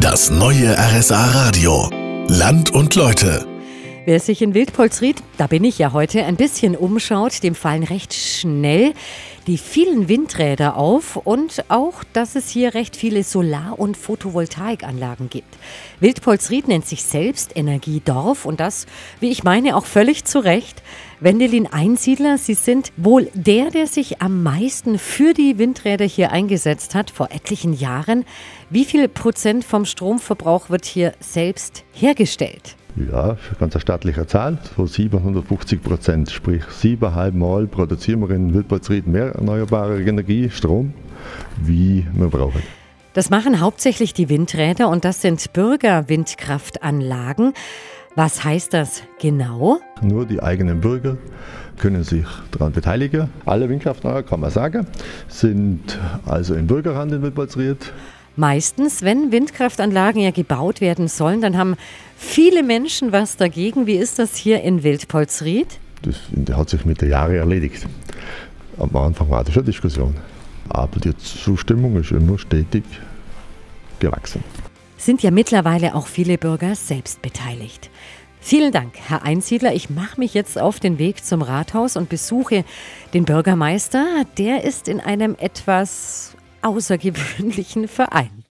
Das neue RSA Radio. Land und Leute. Wer sich in Wildpolsried, da bin ich ja heute, ein bisschen umschaut, dem fallen recht schnell die vielen Windräder auf und auch, dass es hier recht viele Solar- und Photovoltaikanlagen gibt. Wildpolsried nennt sich selbst Energiedorf und das, wie ich meine, auch völlig zu Recht. Wendelin Einsiedler, Sie sind wohl der, der sich am meisten für die Windräder hier eingesetzt hat vor etlichen Jahren. Wie viel Prozent vom Stromverbrauch wird hier selbst hergestellt? Ja, ganz eine staatliche Zahl, so 750 Prozent, sprich siebeneinhalb Mal produzieren wir in Wildpolsried mehr erneuerbare Energie, Strom, wie wir brauchen. Das machen hauptsächlich die Windräder und das sind Bürgerwindkraftanlagen. Was heißt das genau? Nur die eigenen Bürger können sich daran beteiligen. Alle Windkraftanlagen, kann man sagen, sind also in Bürgerhand in Wildpolsried. Meistens, wenn Windkraftanlagen ja gebaut werden sollen, dann haben viele Menschen was dagegen. Wie ist das hier in Wildpolsried? Das hat sich mit den Jahren erledigt. Am Anfang war das schon Diskussion. Aber die Zustimmung ist immer stetig gewachsen. Sind ja mittlerweile auch viele Bürger selbst beteiligt. Vielen Dank, Herr Einsiedler. Ich mache mich jetzt auf den Weg zum Rathaus und besuche den Bürgermeister. Der ist in einem etwas außergewöhnlichen Verein.